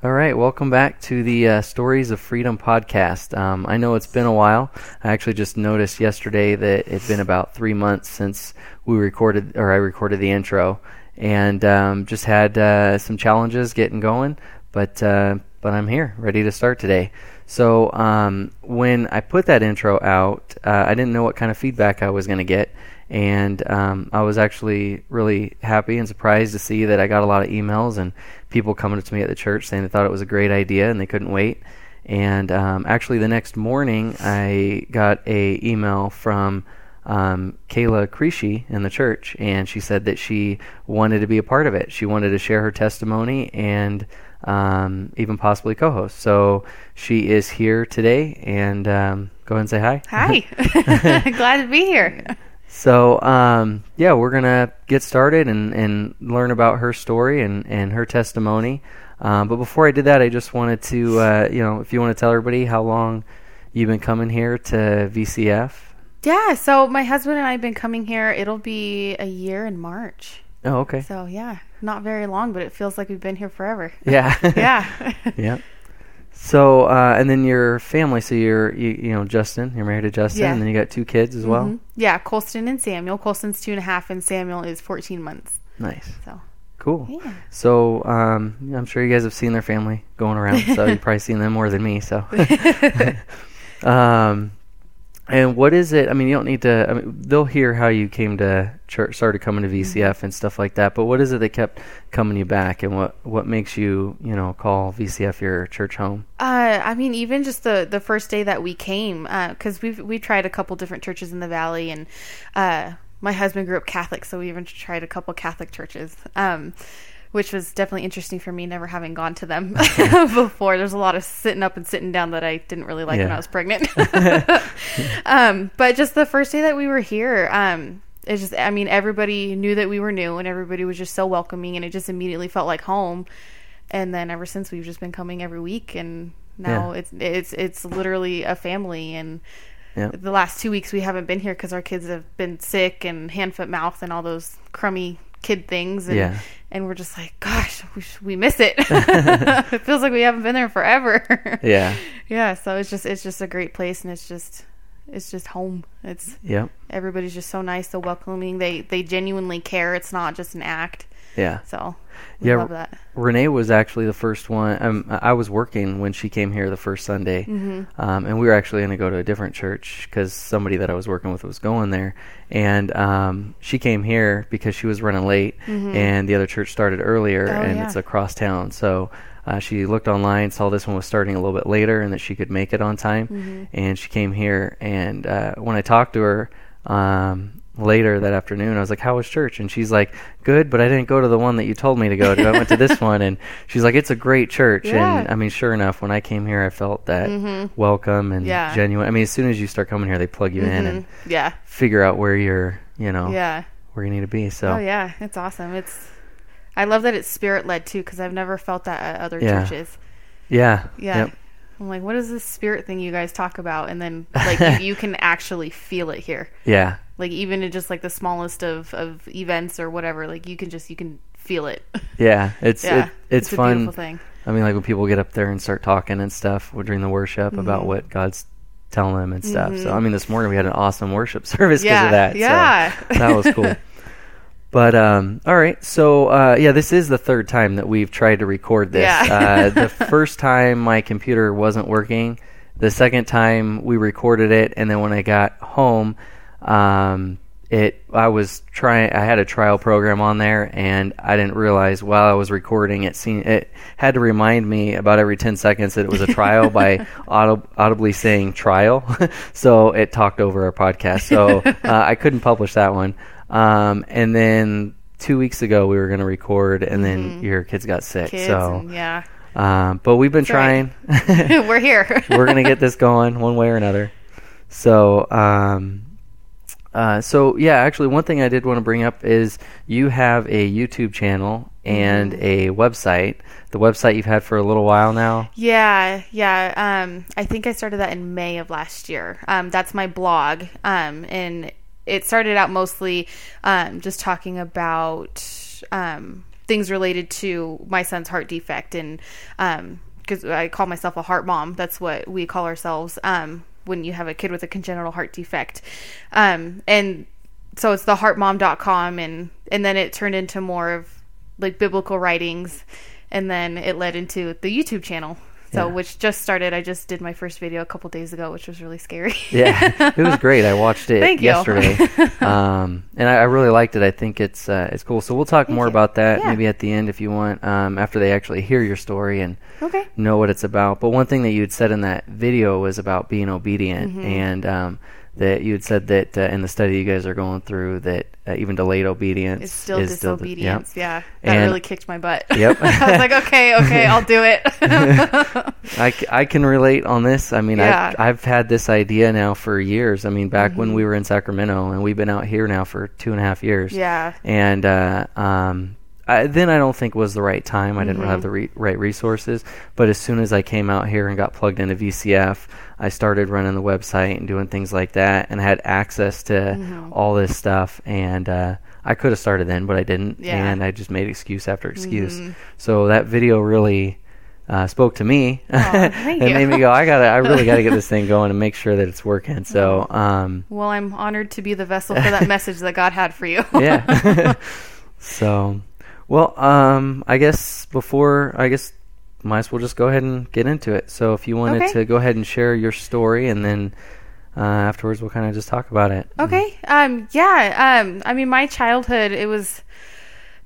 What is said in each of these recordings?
All right, welcome back to the uh, Stories of Freedom podcast. Um, I know it's been a while. I actually just noticed yesterday that it's been about three months since we recorded, or I recorded the intro, and um, just had uh, some challenges getting going. But uh, but I'm here, ready to start today. So um, when I put that intro out, uh, I didn't know what kind of feedback I was going to get, and um, I was actually really happy and surprised to see that I got a lot of emails and people coming up to me at the church saying they thought it was a great idea and they couldn't wait. And um, actually, the next morning, I got a email from um, Kayla Creasy in the church, and she said that she wanted to be a part of it. She wanted to share her testimony and um, even possibly co-host. So she is here today, and um, go ahead and say hi. Hi, glad to be here. So um, yeah, we're gonna get started and, and learn about her story and, and her testimony. Um, but before I did that, I just wanted to uh, you know if you want to tell everybody how long you've been coming here to VCF. Yeah, so my husband and I have been coming here. It'll be a year in March. Oh, okay. So yeah, not very long, but it feels like we've been here forever. Yeah. yeah. yeah. So uh, and then your family. So you're you, you know Justin. You're married to Justin, Yeah. and then you got two kids as well. Mhm. Yeah, Colston and Samuel. Colston's two and a half, and Samuel is 14 months. Nice. So Cool. yeah. So um, I'm sure you guys have seen their family going around. So you've probably seen them more than me. So, um, and what is it? I mean, you don't need to. I mean, they'll hear how you came to church, started coming to VCF and stuff like that. But what is it that kept coming you back, and what what makes you you know call VCF your church home? Uh, I mean, even just the the first day that we came, because we've we tried a couple different churches in the valley, and uh, my husband grew up Catholic, so we even tried a couple Catholic churches, um, which was definitely interesting for me, never having gone to them before. There's a lot of sitting up and sitting down that I didn't really like when I was pregnant. um, but just the first day that we were here, um, it's just I mean, everybody knew that we were new, and everybody was just so welcoming, and it just immediately felt like home and then ever since we've just been coming every week and now Yeah. it's it's it's literally a family and Yeah. the last two weeks we haven't been here because our kids have been sick and hand foot mouth and all those crummy kid things and Yeah. and we're just like gosh we, sh- we miss it it feels like we haven't been there forever Yeah. yeah so it's just it's just a great place and it's just it's just home it's Yep. everybody's just so nice so welcoming they they genuinely care it's not just an act Yeah. so Yeah, love that Renee was actually the first one. Um, I was working when she came here the first Sunday, Mm-hmm. um, and we were actually going to go to a different church because somebody that I was working with was going there. And um, she came here because she was running late, and the other church started earlier, Mm-hmm. Oh, and yeah. it's across town. So uh, she looked online, saw this one was starting a little bit later, and that she could make it on time. Mm-hmm. And she came here, and uh, when I talked to her. Um, later that afternoon i was like how was church and she's like good but i didn't go to the one that you told me to go to i went to this one and she's like it's a great church and i mean sure enough when i came here i felt that welcome and Mm-hmm. Yeah. genuine i mean as soon as you start coming here they plug you in and Mhm. yeah figure out where you're you know yeah where you need to be so Oh yeah, it's awesome. It's I love that it's spirit led too because I've never felt that at other Yeah. churches. yeah Yeah. yep. I'm like, what is this spirit thing you guys talk about? And then like you, you can actually feel it here. yeah Like even in just like the smallest of of events or whatever, like you can just you can feel it. yeah it's yeah, it, it's, a fun beautiful thing. i mean like when people get up there and start talking and stuff during the worship about Mm-hmm. what god's telling them and stuff so i mean this morning we had an awesome worship service because Yeah, of that so yeah. that was cool But um, all right, so uh, yeah, this is the third time that we've tried to record this. Yeah. uh, the first time my computer wasn't working. The second time we recorded it, and then when I got home, um, it I was trying. I had a trial program on there, and I didn't realize while I was recording it. Seen it had to remind me about every ten seconds that it was a trial by audib- audibly saying trial. so it talked over our podcast. So uh, I couldn't publish that one. Um, and then two weeks ago we were going to record, and then your kids got sick. Mm-hmm. Kids so, and yeah. um, but we've been That's right. trying. We're here. we're gonna get this going one way or another. So, um, uh, so yeah, actually, one thing I did want to bring up is you have a YouTube channel and Mm-hmm. a website. The website you've had for a little while now. Yeah, yeah. Um, I think I started that in May of last year. Um, that's my blog. Um, and it started out mostly um, just talking about um, things related to my son's heart defect and um because I call myself a heart mom. That's what we call ourselves. Um, when you have a kid with a congenital heart defect. Um, and so it's the heartmom.com and and then it turned into more of like biblical writings and then it led into the YouTube channel. So Yeah. which just started. I just did my first video a couple days ago, which was really scary. yeah, it was great. I watched it Thank yesterday, um, and I, I really liked it. I think it's uh, it's cool. So we'll talk more you. about that Yeah. maybe at the end if you want, um, after they actually hear your story and okay. know what it's about. But one thing that you had said in that video was about being obedient, Mm-hmm. and um, that you had said that uh, in the study you guys are going through that uh, even delayed obedience It's still is still the- disobedience. yeah. That And- really kicked my butt. Yep. I was like, okay, okay, I'll do it. I, I can relate on this. I mean, Yeah. Mm-hmm. I've, I've had this idea now for years. I mean, back when we were in Sacramento, and we've been out here now for two and a half years. yeah. And uh, um, I, then I don't think was the right time. I didn't Mm-hmm. have the re- right resources. But as soon as I came out here and got plugged into VCF, I started running the website and doing things like that, and had access to Mm-hmm. all this stuff. And uh, I could have started then, but I didn't. Yeah. Mm-hmm. And I just made excuse after excuse. So that video really. Uh, spoke to me thank it you. made me go i gotta i really gotta get this thing going and make sure that it's working so um Well, I'm honored to be the vessel for that message that God had for you. yeah. so, well, um, I guess before, I guess, might as well just go ahead and get into it. So, if you wanted Okay. to go ahead and share your story, and then uh, afterwards we'll kind of just talk about it. Okay. Um. Yeah. Um. I mean, my childhood it was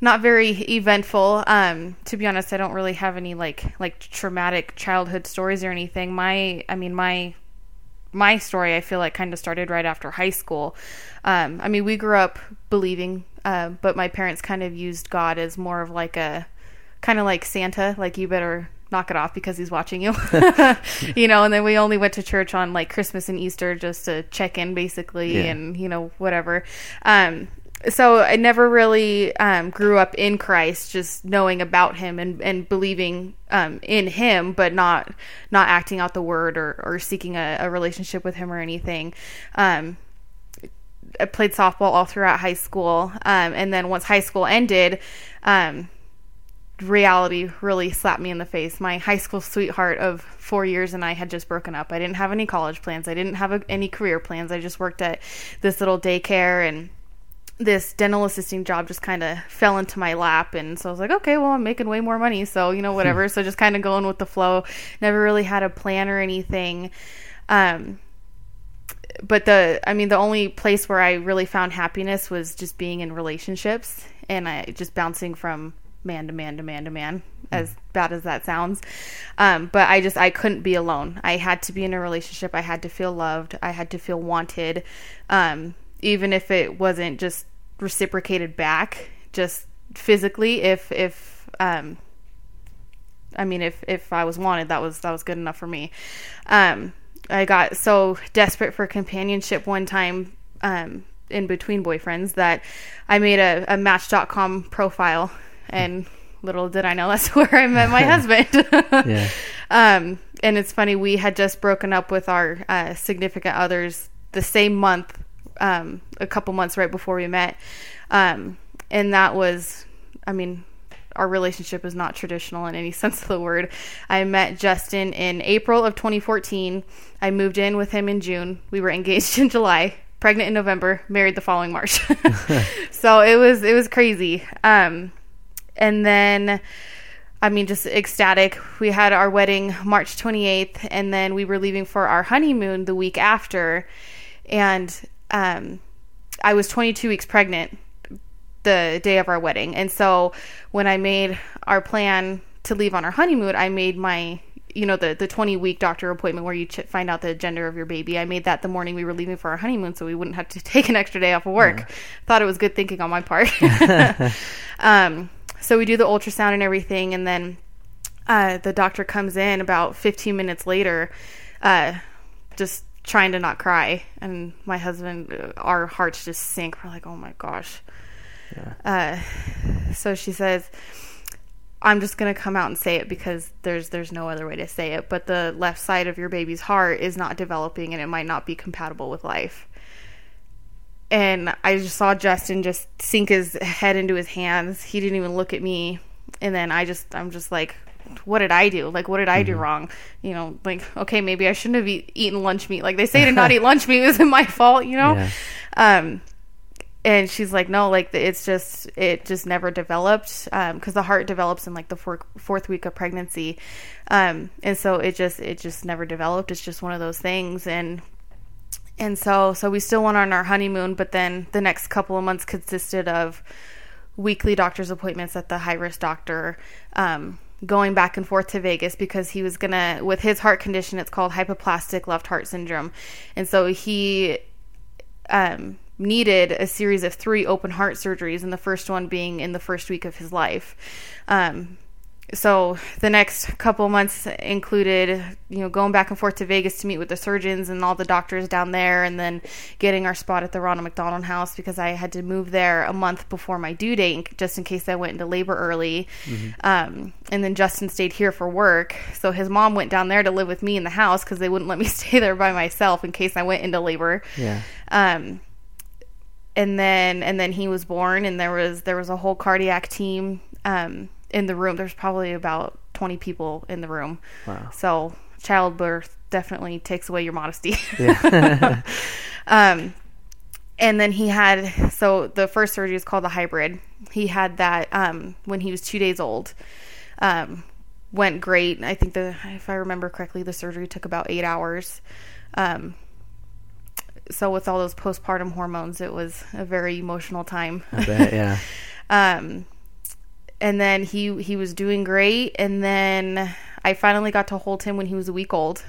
not very eventful. Um. To be honest, I don't really have any like like traumatic childhood stories or anything. My. I mean, my my story I feel like kind of started right after high school. Um. I mean, we grew up believing, uh, but my parents kind of used God as more of like a kind of like Santa. Like you better knock it off because he's watching you you know and then we only went to church on like christmas and easter just to check in basically Yeah. and you know whatever um so i never really um grew up in christ just knowing about him and and believing um in him but not not acting out the word or or seeking a, a relationship with him or anything um I played softball all throughout high school. Um, and then once high school ended, um, reality really slapped me in the face. My high school sweetheart of four years and I had just broken up. I didn't have any college plans. I didn't have a, any career plans. I just worked at this little daycare and this dental assisting job just kind of fell into my lap and so I was like okay well I'm making way more money so you know whatever so just kind of going with the flow never really had a plan or anything um but the I mean the only place where I really found happiness was just being in relationships and I just bouncing from man to man to man to man as bad as that sounds. Um, but I just I couldn't be alone. I had to be in a relationship. I had to feel loved. I had to feel wanted. Um, even if it wasn't just reciprocated back just physically if if um, I mean, if if I was wanted, that was that was good enough for me. Um, I got so desperate for companionship one time um, in between boyfriends that I made a, a Match.com profile, and little did I know that's where I met my husband. Yeah. Um, and it's funny, we had just broken up with our uh, significant others the same month, um, a couple months right before we met. Um, and that was, I mean, our relationship is not traditional in any sense of the word. I met Justin in April of 2014. I moved in with him in June. We were engaged in July, pregnant in November, married the following March. so it was it was crazy. Um, and then I mean, just ecstatic. We had our wedding March 28th, and then we were leaving for our honeymoon the week after. And um, I was 22 weeks pregnant the day of our wedding. And so when I made our plan to leave on our honeymoon, I made my you know the the 20 week doctor appointment where you ch- find out the gender of your baby. I made that the morning we were leaving for our honeymoon so we wouldn't have to take an extra day off of work. Thought it was good thinking on my part. um so we do the ultrasound and everything and then uh, the doctor comes in about 15 minutes later uh, just trying to not cry and my husband uh, our hearts just sink we're like oh my gosh uh, so she says i'm just going to come out and say it because there's there's no other way to say it but the left side of your baby's heart is not developing and it might not be compatible with life and I just saw Justin just sink his head into his hands. He didn't even look at me. And then I just, I'm just like, what did I do? Like, what did I do wrong? You know, like, okay, maybe I shouldn't have eat, eaten lunch meat. Like they say to not eat lunch meat It wasn't my fault, you know? Yeah. Um, and she's like, no, like it's just, it just never developed. Um, cause the heart develops in like the four, fourth week of pregnancy. Um, and so it just, it just never developed. It's just one of those things. And, and so, so we still went on our honeymoon, but then the next couple of months consisted of weekly doctor's appointments at the high risk doctor, um, going back and forth to Vegas because he was gonna, with his heart condition, it's called hypoplastic left heart syndrome. And so he, um, needed a series of three open heart surgeries, and the first one being in the first week of his life. Um, so the next couple months included, you know, going back and forth to Vegas to meet with the surgeons and all the doctors down there, and then getting our spot at the Ronald McDonald House because I had to move there a month before my due date, just in case I went into labor early. Um, and then Justin stayed here for work, so his mom went down there to live with me in the house because they wouldn't let me stay there by myself in case I went into labor. Yeah. Um, and then and then he was born, and there was there was a whole cardiac team um, in the room. There's probably about 20 people in the room. Wow. So childbirth definitely takes away your modesty. Yeah. um, and then he had so the first surgery is called the hybrid. He had that um, when he was two days old. Um, went great. I think the if I remember correctly, the surgery took about eight hours. Um, so with all those postpartum hormones, it was a very emotional time. I bet, yeah. Um, and then he he was doing great, and then I finally got to hold him when he was a week old.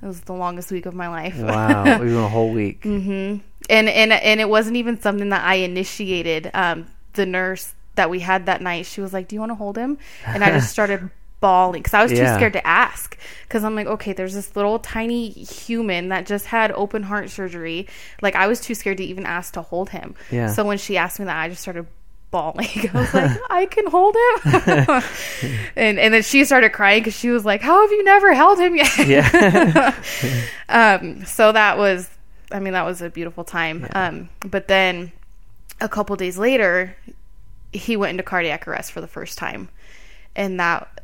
It was the longest week of my life. Wow. Even a whole week. hmm And and and it wasn't even something that I initiated. Um, the nurse that we had that night, she was like, "Do you want to hold him?" And I just started bawling because I was too Yeah. scared to ask. Because I'm like, okay, there's this little tiny human that just had open heart surgery. Like I was too scared to even ask to hold him. Yeah. So when she asked me that, I just started bawling. I was like, I can hold him. and and then she started crying because she was like, How have you never held him yet? Yeah. um, so that was, I mean, that was a beautiful time. Um, but then a couple days later, he went into cardiac arrest for the first time, and that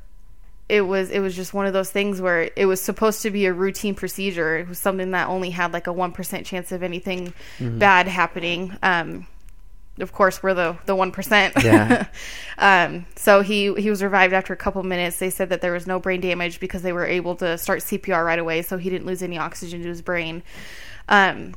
it was it was just one of those things where it was supposed to be a routine procedure. It was something that only had like a one percent chance of anything bad happening. Um, of course, we're the the one percent. Yeah. um, so he he was revived after a couple minutes. They said that there was no brain damage because they were able to start CPR right away, so he didn't lose any oxygen to his brain. Um,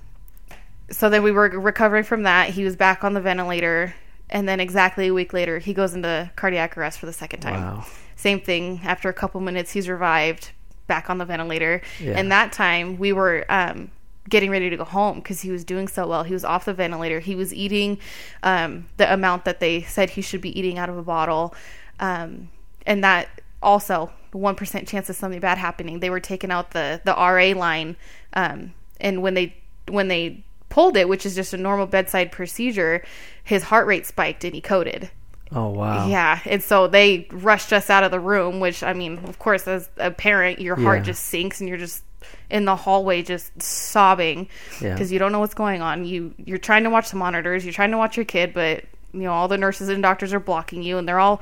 so then we were recovering from that. He was back on the ventilator, and then exactly a week later, he goes into cardiac arrest for the second time. Wow. Same thing. After a couple minutes, he's revived, back on the ventilator. Yeah. And that time, we were um, getting ready to go home because he was doing so well. He was off the ventilator. He was eating um, the amount that they said he should be eating out of a bottle. Um, and that also, 1% chance of something bad happening. They were taking out the, the RA line. Um, and when they, when they pulled it, which is just a normal bedside procedure, his heart rate spiked and he coded. Oh, wow. Yeah, and so they rushed us out of the room, which I mean, of course, as a parent, your heart Yeah. just sinks and you're just in the hallway just sobbing Yeah. because you don't know what's going on. You you're trying to watch the monitors, you're trying to watch your kid, but you know all the nurses and doctors are blocking you, and they're all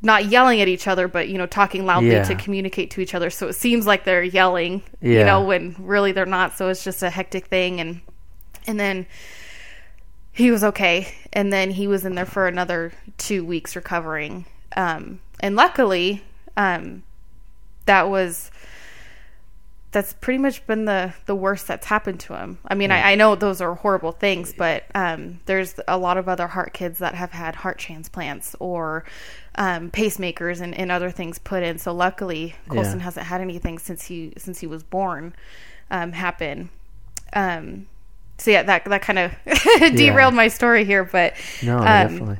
not yelling at each other, but you know talking loudly Yeah. to communicate to each other. So it seems like they're yelling, you know, when really they're not. So it's just a hectic thing, and and then he was okay. And then he was in there for another two weeks recovering. Um, and luckily um, that was that's pretty much been the the worst that's happened to him. I mean I, I know those are horrible things but um, there's a lot of other heart kids that have had heart transplants or um, pacemakers and, and other things put in. So luckily colston Yeah. hasn't had anything since he since he was born um, happen. Um, so yeah, that that kind of derailed my story here, but No, um, definitely.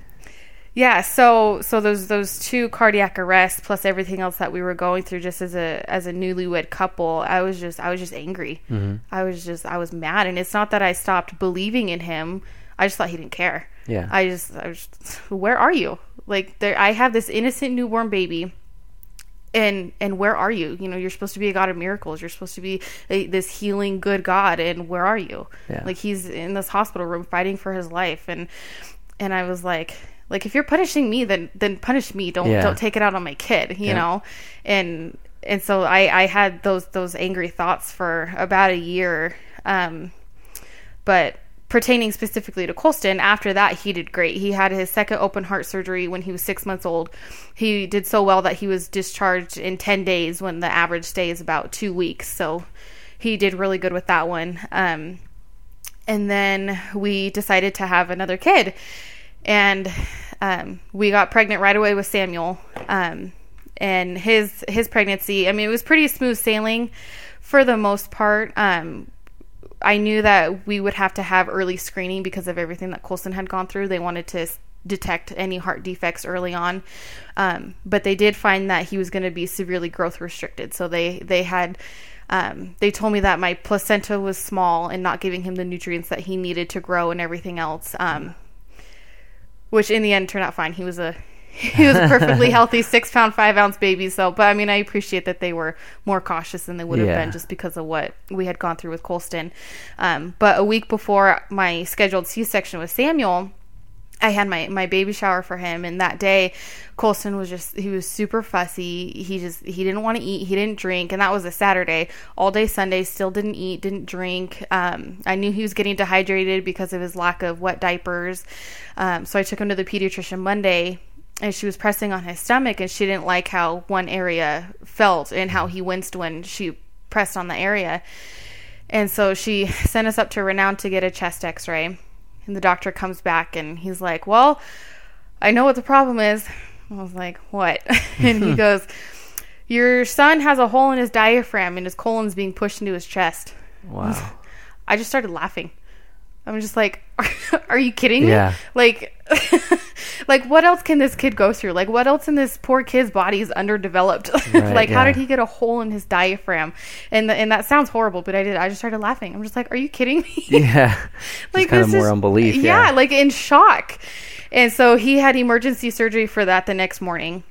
yeah. So so those those two cardiac arrests plus everything else that we were going through, just as a as a newlywed couple, I was just I was just angry. Mm-hmm. I was just I was mad, and it's not that I stopped believing in him. I just thought he didn't care. Yeah. I just I was, where are you? Like there, I have this innocent newborn baby, and and where are you you know you're supposed to be a god of miracles you're supposed to be a, this healing good god and where are you Yeah. like he's in this hospital room fighting for his life and and i was like like if you're punishing me then then punish me don't Yeah. don't take it out on my kid you Yeah. know and and so i i had those those angry thoughts for about a year um but pertaining specifically to Colston, after that he did great. He had his second open heart surgery when he was six months old. He did so well that he was discharged in ten days when the average stay is about two weeks. So he did really good with that one. Um, and then we decided to have another kid, and um, we got pregnant right away with Samuel. Um, and his his pregnancy, I mean, it was pretty smooth sailing for the most part. Um, I knew that we would have to have early screening because of everything that Colston had gone through. They wanted to detect any heart defects early on, um, but they did find that he was going to be severely growth restricted. So they they had um, they told me that my placenta was small and not giving him the nutrients that he needed to grow and everything else. Um, which in the end turned out fine. He was a he was a perfectly healthy six pound five ounce baby. So, but I mean, I appreciate that they were more cautious than they would have Yeah. been just because of what we had gone through with Colston. Um, but a week before my scheduled C section with Samuel. I had my, my baby shower for him, and that day, Colston was just he was super fussy. He just he didn't want to eat, he didn't drink, and that was a Saturday. All day Sunday, still didn't eat, didn't drink. Um, I knew he was getting dehydrated because of his lack of wet diapers, um, so I took him to the pediatrician Monday, and she was pressing on his stomach, and she didn't like how one area felt and how mm-hmm. he winced when she pressed on the area, and so she sent us up to Renown to get a chest X-ray. And the doctor comes back and he's like, Well, I know what the problem is. I was like, What? and he goes, Your son has a hole in his diaphragm and his colon's being pushed into his chest. Wow. I just started laughing. I'm just like, Are you kidding me? Yeah. Like, like what else can this kid go through? Like, what else in this poor kid's body is underdeveloped? Right, like, how did he get a hole in his diaphragm? And the, and that sounds horrible, but I did. I just started laughing. I'm just like, Are you kidding me? Yeah. Like kind of this more is- unbelief. Yeah, Yeah. like in shock. And so he had emergency surgery for that the next morning.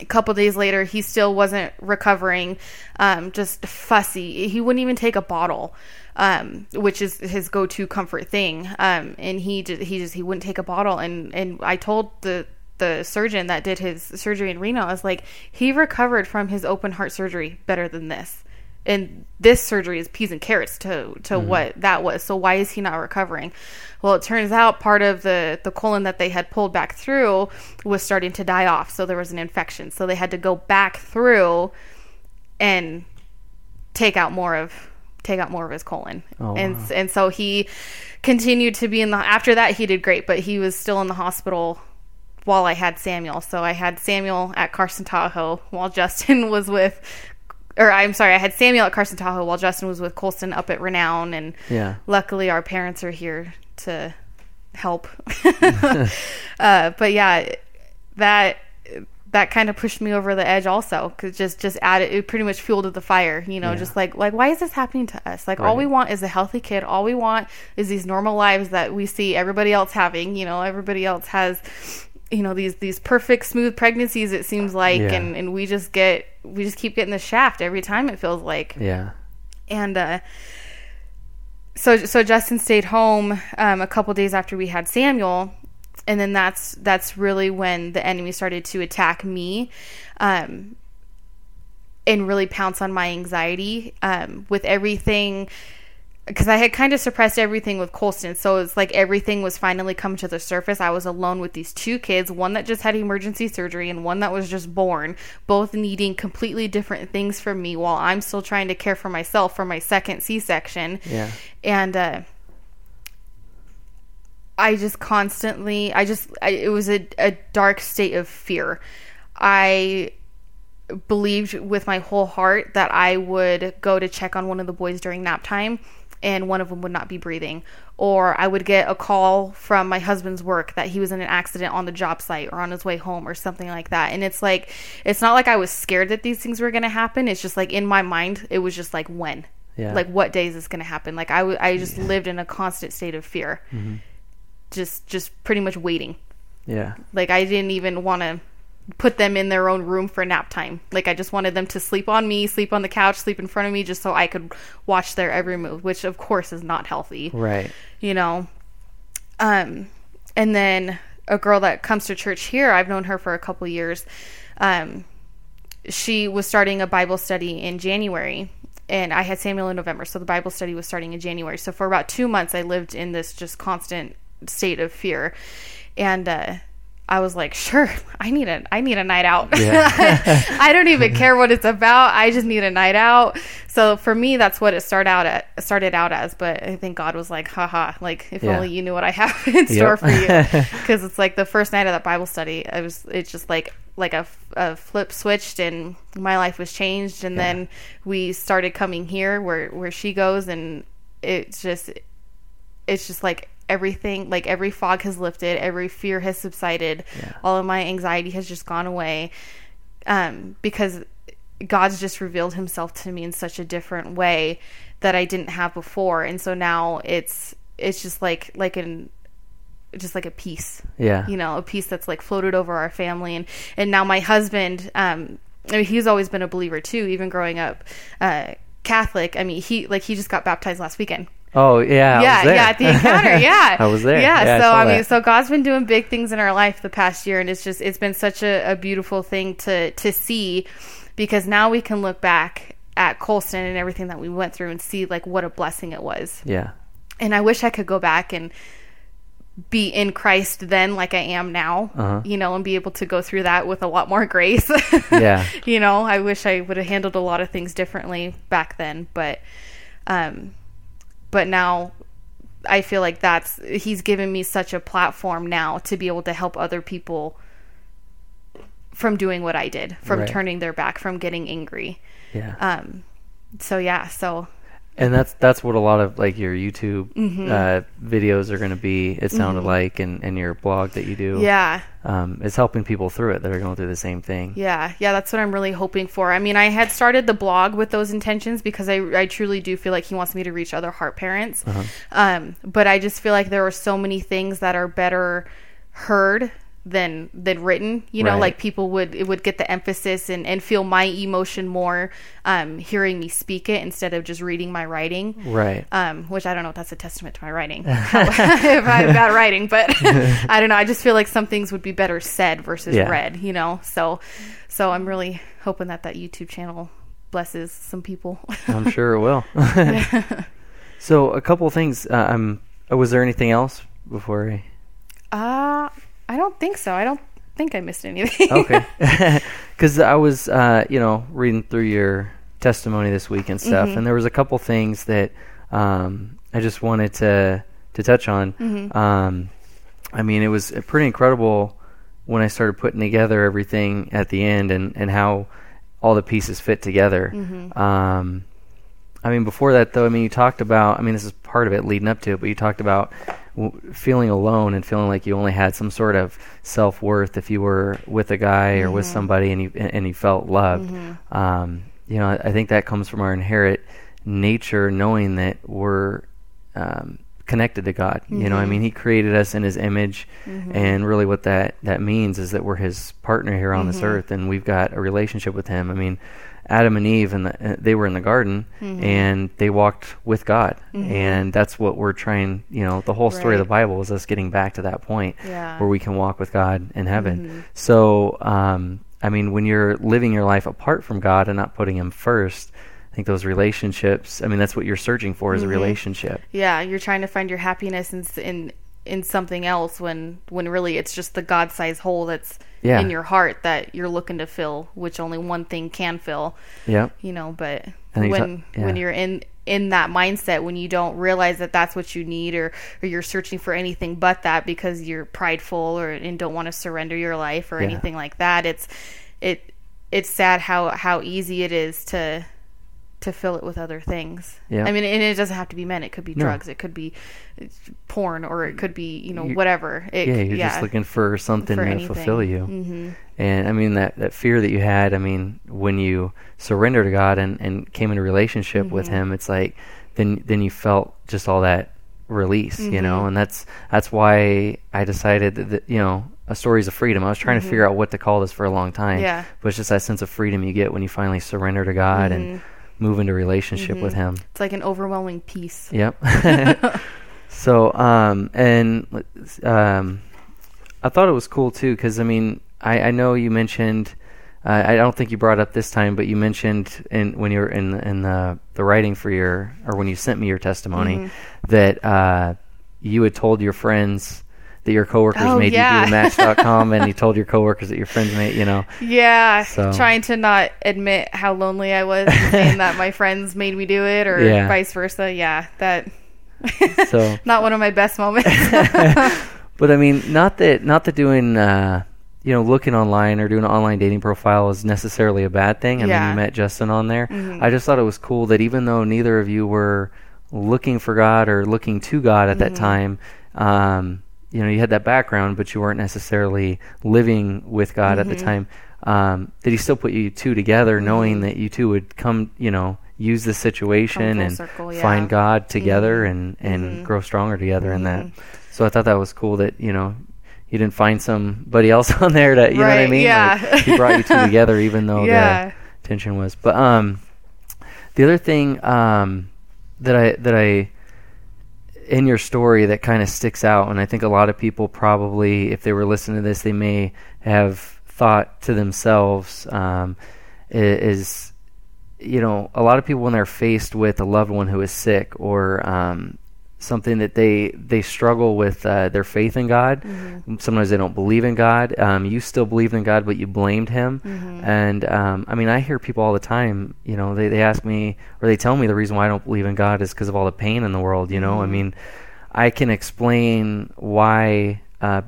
A couple days later, he still wasn't recovering, um, just fussy. He wouldn't even take a bottle, um, which is his go-to comfort thing. Um, and he just, he just he wouldn't take a bottle. And and I told the the surgeon that did his surgery in Reno, I was like, he recovered from his open heart surgery better than this and this surgery is peas and carrots to to what that was. So why is he not recovering? Well, it turns out part of the the colon that they had pulled back through was starting to die off, so there was an infection. So they had to go back through and take out more of take out more of his colon. Oh, and wow. and so he continued to be in the after that he did great, but he was still in the hospital while I had Samuel. So I had Samuel at Carson Tahoe while Justin was with or I'm sorry, I had Samuel at Carson Tahoe while Justin was with Colston up at Renown and Yeah. luckily our parents are here to help. uh, but yeah, that that kind of pushed me over the edge also because just just added it pretty much fueled the fire you know Yeah. just like like why is this happening to us like all we want is a healthy kid all we want is these normal lives that we see everybody else having you know everybody else has you know these these perfect smooth pregnancies it seems like Yeah. and and we just get we just keep getting the shaft every time it feels like Yeah. and uh, so so Justin stayed home um, a couple days after we had Samuel, and then that's that's really when the enemy started to attack me, um, and really pounce on my anxiety um, with everything. Because I had kind of suppressed everything with Colston, so it's like everything was finally coming to the surface. I was alone with these two kids, one that just had emergency surgery and one that was just born, both needing completely different things from me while I'm still trying to care for myself for my second C section Yeah. and uh i just constantly i just I, it was a, a dark state of fear. I believed with my whole heart that i would go to check on one of the boys during nap time and one of them would not be breathing. Or i would get a call from my husband's work that he was in an accident on the job site or on his way home or something like that. And it's like it's not like i was scared that these things were going to happen. It's just like in my mind it was just like when? Yeah. like what day is this going to happen? Like I, w- I just lived in a constant state of fear mm-hmm. Just just pretty much waiting Yeah. like i didn't even want to put them in their own room for nap time. Like I just wanted them to sleep on me, sleep on the couch, sleep in front of me just so I could watch their every move, which of course is not healthy. Right. You know. Um and then a girl that comes to church here, I've known her for a couple years. Um she was starting a Bible study in January and I had Samuel in November, so the Bible study was starting in January. So for about 2 months I lived in this just constant state of fear. And uh I was like, sure, I need a I need a night out. Yeah. I don't even care what it's about. I just need a night out. So for me, that's what it started out at started out as. But I think God was like, haha, like if Yeah. only you knew what I have in store for you. Because it's like the first night of that Bible study, I was it's just like like a, a flip switched and my life was changed. And Yeah. then we started coming here where where she goes, and it's just it's just like everything like every fog has lifted every fear has subsided Yeah. all of my anxiety has just gone away um because god's just revealed himself to me in such a different way that i didn't have before and so now it's it's just like like an just like a peace Yeah. you know a peace that's like floated over our family and and now my husband um I mean, he's always been a believer too even growing up uh catholic i mean he like he just got baptized last weekend Oh yeah. I yeah, was there. yeah, at the encounter, yeah, I was there. Yeah, Yeah, so saw I, mean, that. so God's been doing big things in our life the past year, and it's just it's been such a, a beautiful thing to to see because now we can look back at Colston and everything that we went through and see like what a blessing it was. Yeah. And I wish I could go back and be in Christ then like I am now, Uh-huh. you know, and be able to go through that with a lot more grace. Yeah. you know, I wish I would have handled a lot of things differently back then, but um but now I feel like that's he's given me such a platform now to be able to help other people from doing what I did, from Right. turning their back, from getting angry. Yeah. Um so yeah, so and that's that's what a lot of like your YouTube Mm-hmm. uh, videos are going to be. It sounded like, and and your blog that you do. yeah. Um, is helping people through it that are going through the same thing. Yeah, yeah, that's what I'm really hoping for. I mean, I had started the blog with those intentions because I, I truly do feel like he wants me to reach other heart parents. Uh-huh. Um, but I just feel like there are so many things that are better heard than than written. You know, Right. like people would it would get the emphasis and, and feel my emotion more um, hearing me speak it instead of just reading my writing. Right. Um, which I don't know if that's a testament to my writing, if I have bad writing, but I don't know. I just feel like some things would be better said versus Yeah. read, you know. So, so I'm really hoping that that YouTube channel blesses some people. I'm sure it will. so a couple of things. Uh, um, uh, was there anything else before? I... uh, I don't think so. I don't think I missed anything. Okay. Because I was, uh, you know, reading through your testimony this week and stuff, Mm-hmm. and there was a couple things that um, I just wanted to to touch on. Mm-hmm. Um, I mean, it was pretty incredible when I started putting together everything at the end and and how all the pieces fit together. Mm-hmm. Um, I mean, before that though, I mean, you talked about. I mean, this is part of it leading up to it, but you talked about feeling alone and feeling like you only had some sort of self worth if you were with a guy or with somebody and you and you felt loved. Um, you know, I, I think that comes from our inherent nature, knowing that we're um, connected to God. You know, I mm-hmm. mean, He created us in His image, mm-hmm. and really, what that that means is that we're His partner here on this mm-hmm. earth, and we've got a relationship with Him. I mean, Adam and Eve, and the, uh, they were in the garden, and they walked with God, and that's what we're trying. You know, the whole story of the Bible is us getting back to that point Yeah. where we can walk with God in heaven. So, um, I mean, when you're living your life apart from God and not putting Him first, think those relationships. I mean, that's what you're searching for is a mm-hmm. relationship. yeah, you're trying to find your happiness in in in something else when when really it's just the God-sized hole that's Yeah. in your heart that you're looking to fill, which only one thing can fill. Yeah. you know but And you ta- when when you're in in that mindset when you don't realize that that's what you need or or you're searching for anything but that because you're prideful or and don't want to surrender your life or Yeah. anything like that it's it it's sad how how easy it is to to fill it with other things. Yeah. I mean, and it doesn't have to be men. It could be No. drugs. It could be uh, porn, or it could be you know You- whatever. It, yeah, you're just looking for something for to anything. fulfill you. hmm And I mean that that fear that you had. I mean, when you surrendered to God and and came into relationship with Mm-hmm. Him, it's like then then you felt just all that release, you Mm-hmm. know. And that's that's why I decided that, that you know a stories of freedom. I was trying to figure out what to call this for a long time. Mm-hmm. Yeah. But it's just that sense of freedom you get when you finally surrender to God Mm-hmm. and move into relationship with Him. It's like an overwhelming peace. Yep. so, um, and um, I thought it was cool too because I mean, I, I know you mentioned. Uh, I don't think you brought up this time, but you mentioned in when you were in in the the writing for your or when you sent me your testimony Mm-hmm. that uh, you had told your friends that your coworkers Oh, made yeah. you do Match.com, and you told your coworkers that your friends made you know. Yeah, So- trying to not admit how lonely I was, and saying that my friends made me do it, or Yeah. vice versa. Yeah, that. So- not one of my best moments. But I mean, not that not that doing uh, you know looking online or doing an online dating profile is necessarily a bad thing. I mean, Yeah. Mm-hmm. you met Justin on there. I just thought it was cool that even though neither of you were looking for God or looking to God at that Mm-hmm. time, um, you know, you had that background, but you weren't necessarily living with God Mm-hmm. at the time. Um, that He still put you two together, knowing that you two would come, you know, use the situation and circle, yeah. find God together Mhm. and and Mhm. grow stronger together in that. So I thought that was cool that you know you didn't find somebody else on there that you know what I mean. yeah. Like, he brought you two together, even though Yeah. the tension was. But um, the other thing um that I that I in your story that kind of sticks out, and I think a lot of people probably, if they were listening to this, they may have thought to themselves, um, is you know, a lot of people when they're faced with a loved one who is sick or um, something that they they struggle with uh, their faith in God. Sometimes they don't believe in God. Um, you still believed in God, but you blamed Him. And um, I mean, I hear people all the time. You know, they they ask me or they tell me the reason why I don't believe in God is because of all the pain in the world. You know, I mean, I can explain why. Uh,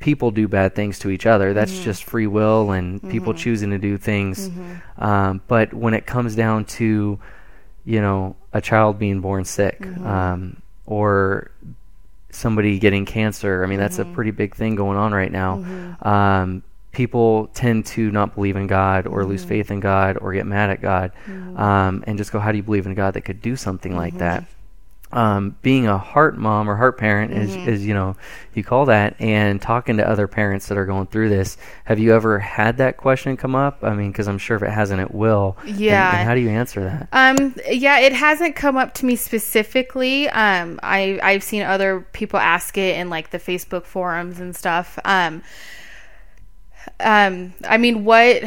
people do bad things to each other. That's just free will and people choosing to do things. Um, but when it comes down to, you know, a child being born sick, um, or somebody getting cancer, I mean, that's a mm-hmm. pretty big thing going on right now. Mm-hmm. Um, people tend to not believe in God or lose mm-hmm. faith in God or get mad at God, um, and just go, "How do you believe in a God that could do something like that?" Um, being a heart mom or heart parent is, Mm-hmm. is you know you call that and talking to other parents that are going through this have you ever had that question come up i mean because i'm sure if it hasn't it will And- Yeah. and, how do you answer that Um, yeah, it hasn't come up to me specifically. Um, I I've seen other people ask it in like the Facebook forums and stuff. Um, um, I mean, what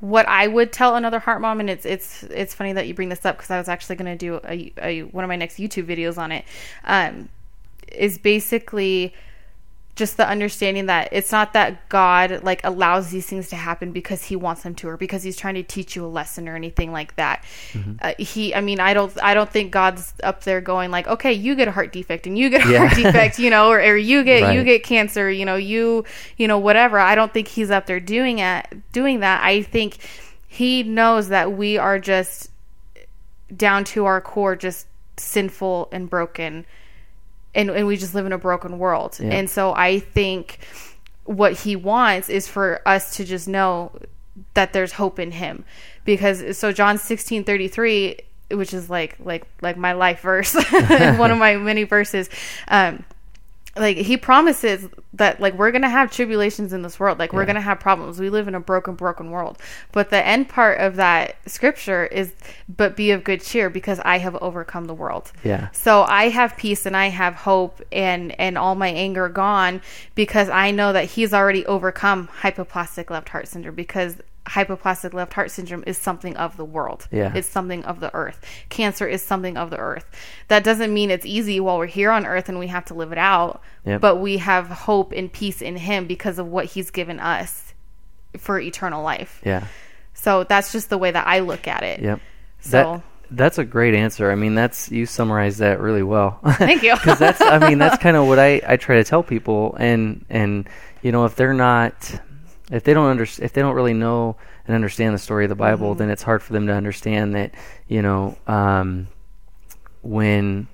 what I would tell another heart mom, and it's it's it's funny that you bring this up because I was actually going to do a, a one of my next YouTube videos on it. Um, is basically just the understanding that it's not that God like allows these things to happen because he wants them to or because he's trying to teach you a lesson or anything like that. Uh, he I mean I don't I don't think God's up there going like okay you get a heart defect and you get a Yeah. heart defect you know or, or you get you get cancer you know you you know whatever. I don't think he's up there doing it doing that. I think he knows that we are just down to our core just sinful and broken and, and we just live in a broken world. Yeah. And so I think what he wants is for us to just know that there's hope in him. Because so John 16 33, which is like like like my life verse, one of my many verses, um, like he promises that like we're gonna have tribulations in this world. Like we're gonna have problems. We live in a broken broken world. But the end part of that scripture is but be of good cheer because i have overcome the world. Yeah. so i have peace and i have hope and and all my anger gone because i know that he's already overcome hypoplastic left heart syndrome because hypoplastic left heart syndrome is something of the world Yeah. it's something of the earth. Cancer is something of the earth. That doesn't mean it's easy while we're here on earth and we have to live it out, Yep. but we have hope and peace in Him because of what He's given us for eternal life. yeah So that's just the way that I look at it. Yep. So That that's a great answer. I mean, that's you summarized that really well. Thank you. Because that's I mean that's kind of what I I try to tell people, and and you know if they're not if they don't under, if they don't really know and understand the story of the Bible, Mm-hmm. then it's hard for them to understand that you know um, when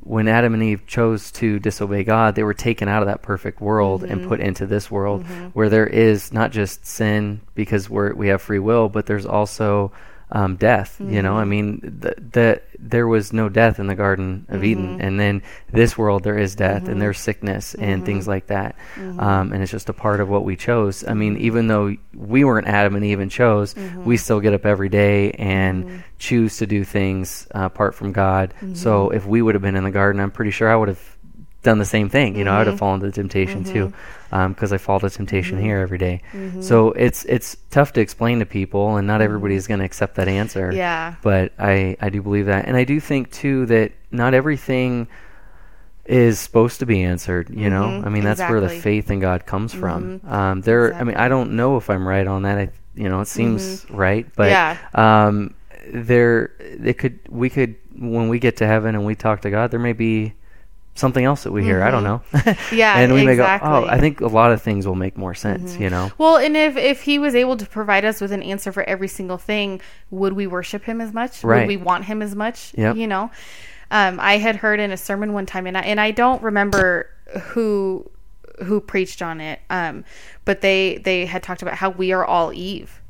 when Adam and Eve chose to disobey God, they were taken out of that perfect world and Mm-hmm. put into this world where there is not just sin because we're, we have free will, but there's also um, death. You know, I mm-hmm. mean, the, the there was no death in the Garden of Eden, mm-hmm. and then this world there is death and mm-hmm. there's sickness and things like that, um, and it's just a part of what we chose. I mean, even though we weren't Adam and Eve and chose, we still get up every day and choose to do things uh, apart from God. So if we would have been in the garden, I'm pretty sure I would have done the same thing. You know, I would have fallen to mm-hmm. temptation too, mm-hmm. um, because I fall to temptation mm-hmm. here every day. So it's it's tough to explain to people, and not everybody is going to accept that answer. Yeah. But I I do believe that, and I do think too that not everything is supposed to be answered. You know, Mhm, I mean that's where the faith in God comes from. Um, there, I mean, I don't know if I'm right on that. I you know, it seems right, but Yeah. um, there it could we could when we get to heaven and we talk to God, there may be something else that we hear. I don't know. Yeah, and we may go, exactly. oh, I think a lot of things will make more sense. You know, Well, and if if he was able to provide us with an answer for every single thing, would we worship him as much? Right. Would we want him as much? Yep. You know, um, I had heard in a sermon one time, and I, and I don't remember who who preached on it, um, but they they had talked about how we are all Eve.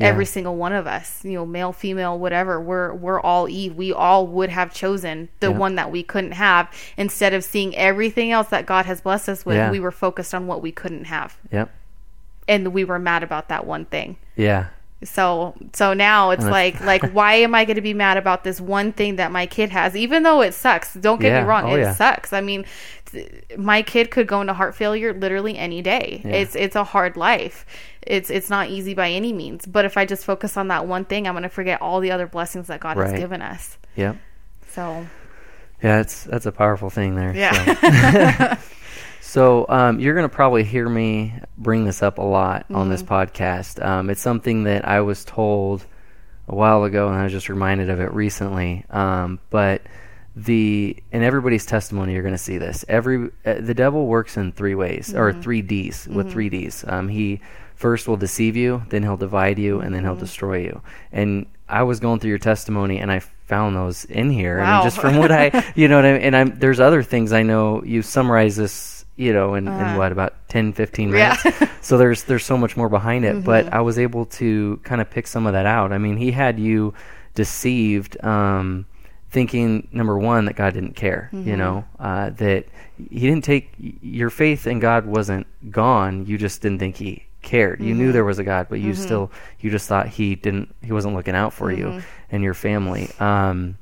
Yeah. Every single one of us, you know, male, female, whatever, we're we're all Eve. We all would have chosen the Yeah. one that we couldn't have instead of seeing everything else that God has blessed us with. Yeah. We were focused on what we couldn't have yep, and we were mad about that one thing. yeah, So so now it's like like why am I going to be mad about this one thing that my kid has even though it sucks. Don't get me wrong, Oh, it sucks. I mean my kid could go into heart failure literally any day. It's it's a hard life. It's it's not easy by any means, but if I just focus on that one thing, I'm going to forget all the other blessings that God Right. has given us. yep. So, Yeah, it's that's a powerful thing there. so. yeah. So um, you're going to probably hear me bring this up a lot on Mm-hmm. this podcast. Um, it's something that I was told a while ago, and I was just reminded of it recently. Um, but the in everybody's testimony, you're going to see this. Every uh, the devil works in three ways or Mm-hmm. three Ds with three Ds. Um, he first will deceive you, then he'll divide you, and then Mm-hmm. he'll destroy you. And I was going through your testimony, and I found those in here. I Wow. mean, just from what I, you know what I mean. And I'm there's other things I know. You summarize this you know, in, in Uh-huh. what about 10, 15 Yeah. minutes. so there's there's so much more behind it. Mm-hmm. But I was able to kind of pick some of that out. I mean, he had you deceived, um, thinking number one that God didn't care. Mm-hmm. You know, uh, that he didn't take your faith in God wasn't gone. You just didn't think he cared. You Mm-hmm. knew there was a God, but you still you just thought he didn't. He wasn't looking out for Mm-hmm. you and your family. Um,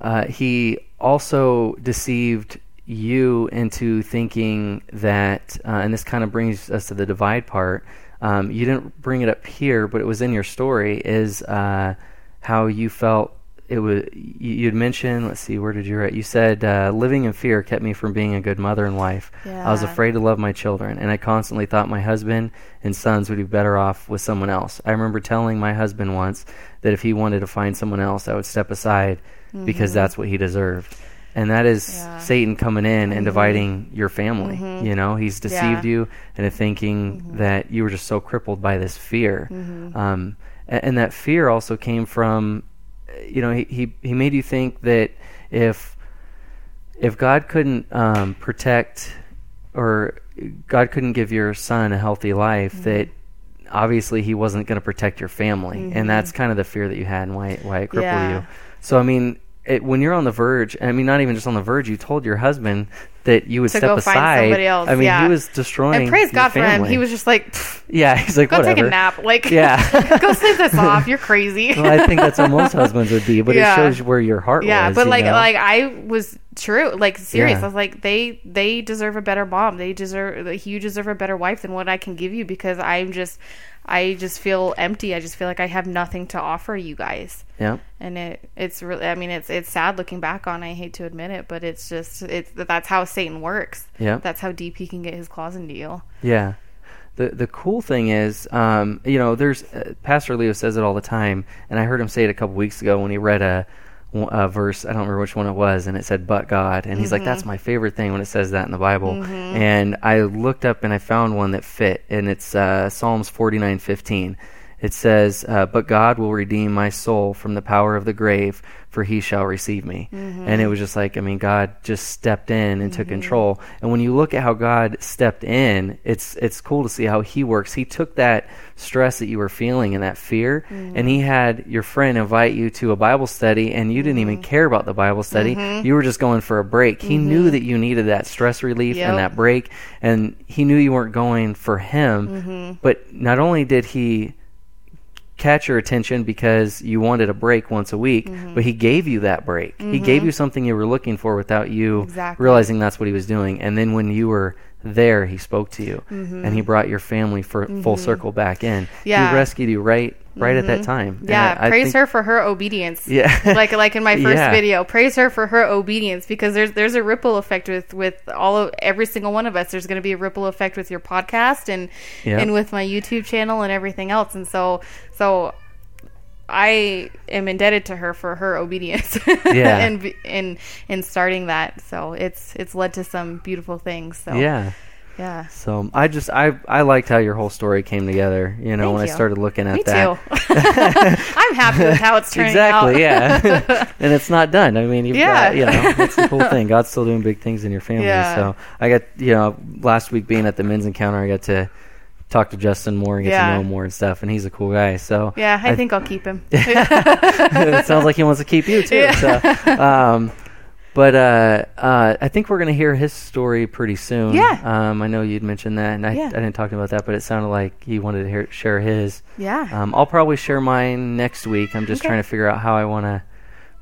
uh, he also deceived you into thinking that, uh, and this kind of brings us to the divide part. Um, you didn't bring it up here, but it was in your story. Is uh, how you felt it was. You, you'd mentioned. Let's see, where did you write? You said uh, living in fear kept me from being a good mother and wife. I was afraid to love my children, and I constantly thought my husband and sons would be better off with someone else. I remember telling my husband once that if he wanted to find someone else, I would step aside because that's what he deserved. And that is Mm-hmm. Yeah. Mm-hmm. Satan coming in and dividing your family. You know, he's deceived Yeah. Mm-hmm. you into thinking that you were just so crippled by this fear. Um, a- and, that fear also came from, you know, he, he, he made you think that if if God couldn't um, protect or God couldn't give your son a healthy life, Mm-hmm. that obviously he wasn't going to protect your family, and that's kind of the fear that you had and why why it crippled Mm-hmm. Yeah. you. So I mean, it, when you're on the verge, I mean, not even just on the verge, you told your husband that you would To step go aside. find somebody else, I mean, yeah. he was destroying. And praise God for him. He was just like, "Pfft, yeah, he's like go whatever. take a nap. Like, Yeah. go sleep this off. You're crazy. well, I think that's how most husbands would be, but Yeah. it shows where your heart yeah, was. but like, know? like I was true, like serious. Yeah. I was like, they, they deserve a better mom. They deserve, like, you deserve a better wife than what I can give you because I'm just, I just feel empty. I just feel like I have nothing to offer you guys. yeah, and it it's really i mean it's it's sad looking back on i hate to admit it but it's just it's that's how satan works Yeah. that's how deep he can get his claws into you Yeah. The the cool thing is, um, you know, there's uh, Pastor Leo says it all the time, and I heard him say it a couple weeks ago when he read a, a verse. I don't remember which one it was, and it said "but God," and he's like, "That's my favorite thing when it says that in the Bible." And I looked up and I found one that fit, and it's uh, Psalms forty nine fifteen. It says, uh, "But God will redeem my soul from the power of the grave, for He shall receive me." Mm-hmm. And it was just like, I mean, God just stepped in and took control. And when you look at how God stepped in, it's it's cool to see how He works. He took that stress that you were feeling and that fear, Mm-hmm. and He had your friend invite you to a Bible study, and you didn't even Mm-hmm. care about the Bible study. You were just going for a break. He knew that you needed that stress relief Yep. and that break, and He knew you weren't going for Him. Mm-hmm. But not only did He catch your attention because you wanted a break once a week, Mm-hmm. but he gave you that break. He gave you something you were looking for without you Exactly. realizing that's what he was doing. And then when you were there, he spoke to you and he brought your family for full circle back in. Mm-hmm. Yeah. Mm-hmm. He rescued you right right at that time. Yeah, I- I praise think- her for her obedience. Yeah. like like in my first Yeah. video, praise her for her obedience because there's there's a ripple effect with with all of every single one of us. There's going to be a ripple effect with your podcast and Yeah. and with my YouTube channel and everything else. And so so I am indebted to her for her obedience. Yeah. and in in starting that. So it's it's led to some beautiful things. So Yeah. yeah. So I just I I liked how your whole story came together. You know, Thank when I started looking at Me that. too. I'm happy with how it's turning out. exactly, yeah. and it's not done. I mean, you've Yeah. got, you know, that's the cool thing. God's still doing big things in your family. Yeah. So I got, you know, last week being at the men's encounter, I got to talk to Justin more and get Yeah. to know him more and stuff. And he's a cool guy. So Yeah, I, think I'll keep him. it sounds like he wants to keep you too. Yeah. So, um, but uh, uh, I think we're going to hear his story pretty soon. Yeah. Um, I know you'd mentioned that, and I, Yeah. I didn't talk about that, but it sounded like he wanted to hear, share his. yeah. Um, I'll probably share mine next week. I'm just Okay. trying to figure out how I want to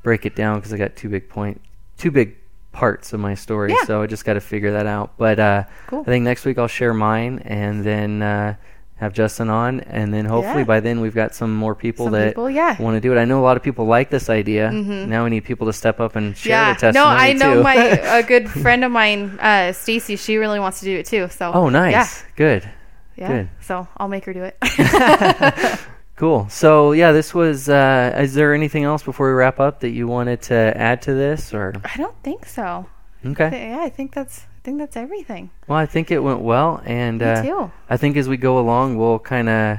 break it down because I got two big point, two big parts of my story. Yeah. So I just got to figure that out. But uh, Cool. I think next week I'll share mine and then uh, have Justin on, and then hopefully Yeah. by then we've got some more people Some that people, yeah. want to do it. I know a lot of people like this idea. Now we need people to step up and share yeah. their No, I know too. my a good friend of mine, uh, Stacy. She really wants to do it too. So. oh, nice, Yeah. good. Yeah. Good. So I'll make her do it. Cool. So yeah, this was. Uh, is there anything else before we wrap up that you wanted to add to this, or I don't think so. okay? Yeah, I think that's I think that's everything. Well, I think it went well, and Me uh, too. I think as we go along, we'll kind of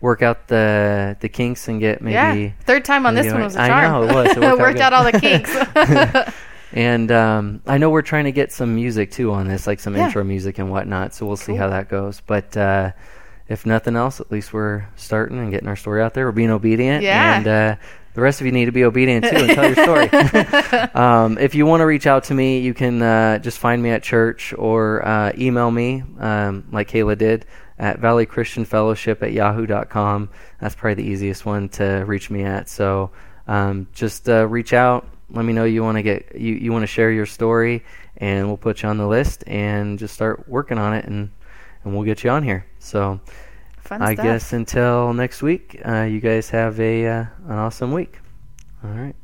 work out the the kinks and get maybe. yeah. Third time on this one was a I charm. know, it was. It worked out worked good. out all the kinks. And um, I know we're trying to get some music too on this, like some Yeah. intro music and whatnot. So we'll see how that goes. But uh, if nothing else, at least we're starting and getting our story out there. We're being obedient. Yeah. And uh, the rest of you need to be obedient too and tell your story. um, if you want to reach out to me, you can uh, just find me at church or uh, email me, um, like Kayla did, at Valley Christian Fellowship at yahoo.com. That's probably the easiest one to reach me at. So um, just uh, reach out. Let me know you want to get you, you want to share your story, and we'll put you on the list and just start working on it, and and we'll get you on here. So Fun I stuff. guess until next week, uh, you guys have a uh, an awesome week. All right.